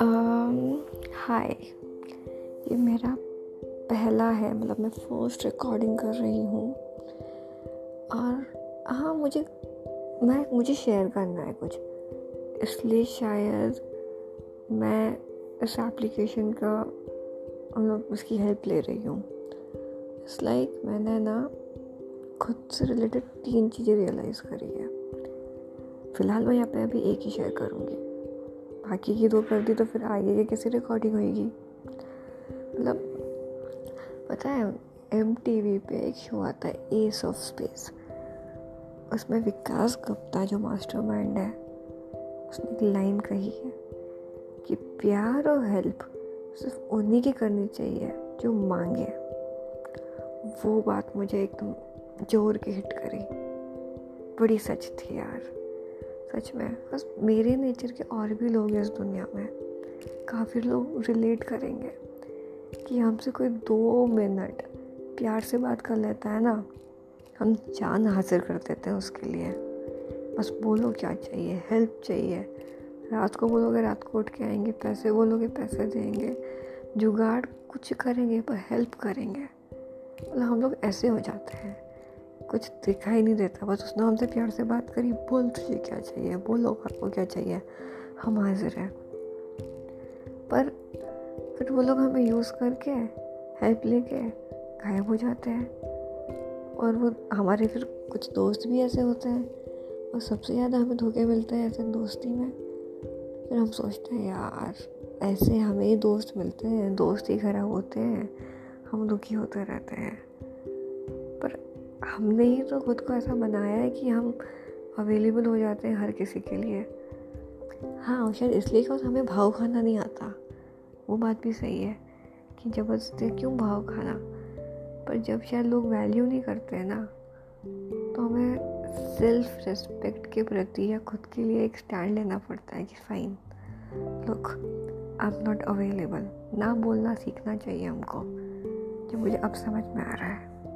हाय ये मेरा पहला है मतलब मैं फ़र्स्ट रिकॉर्डिंग कर रही हूँ। और हाँ मुझे, मैं, मुझे शेयर करना है कुछ। इसलिए शायद मैं इस एप्लीकेशन का मतलब उसकी हेल्प ले रही हूँ। इट्स लाइक मैंने ना खुद से रिलेटेड तीन चीज़ें रियलाइज़ करी है। फ़िलहाल मैं यहाँ पे अभी एक ही शेयर करूँगी। बाकी की दो कर दी तो फिर आगे की कैसे रिकॉर्डिंग होएगी? मतलब पता है एम टी वी पे एक शो आता है एस ऑफ़ स्पेस उसमें विकास गुप्ता जो मास्टर माइंड है, उसने एक लाइन कही है कि प्यार और हेल्प सिर्फ़ उन्हीं की करनी चाहिए जो मांगे। वो बात मुझे एकदम ज़ोर के हिट करी। बड़ी सच थी यार। सच में। बस मेरे नेचर के और भी लोग हैं इस दुनिया में। काफ़ी लोग रिलेट करेंगे कि हमसे कोई दो मिनट प्यार से बात कर लेता है ना, हम जान हासिल कर देते हैं उसके लिए। बस बोलो क्या चाहिए हेल्प चाहिए। रात को बोलोगे रात को उठ के आएँगे, पैसे बोलोगे पैसे देंगे। जुगाड़ कुछ करेंगे पर हेल्प करेंगे। मतलब हम लोग ऐसे हो जाते हैं। कुछ दिखाई नहीं देता। बस उसने हमसे प्यार से बात करी, बोल, तुझे क्या चाहिए? बोलो, आपको क्या चाहिए? हम हाजिर हैं। पर फिर वो लोग हमें यूज़ करके हेल्प लेके गायब हो जाते हैं। और वो, हमारे फिर कुछ दोस्त भी ऐसे होते हैं। और सबसे ज़्यादा हमें धोखे मिलते हैं ऐसे दोस्ती में। फिर हम सोचते हैं, यार, ऐसे हमें ही दोस्त मिलते हैं, दोस्त ही खराब होते हैं। हम दुखी होते रहते हैं। हमने ही तो खुद को ऐसा बनाया है कि हम अवेलेबल हो जाते हैं हर किसी के लिए। हाँ और शायद इसलिए कि हमें भाव खाना नहीं आता। वो बात भी सही है कि ज़बरदस्ती क्यों भाव खाना? पर जब शायद लोग वैल्यू नहीं करते ना तो हमें सेल्फ रिस्पेक्ट के प्रति या खुद के लिए एक स्टैंड लेना पड़ता है कि fine look I am not available ना बोलना सीखना चाहिए हमको, जो मुझे अब समझ में आ रहा है।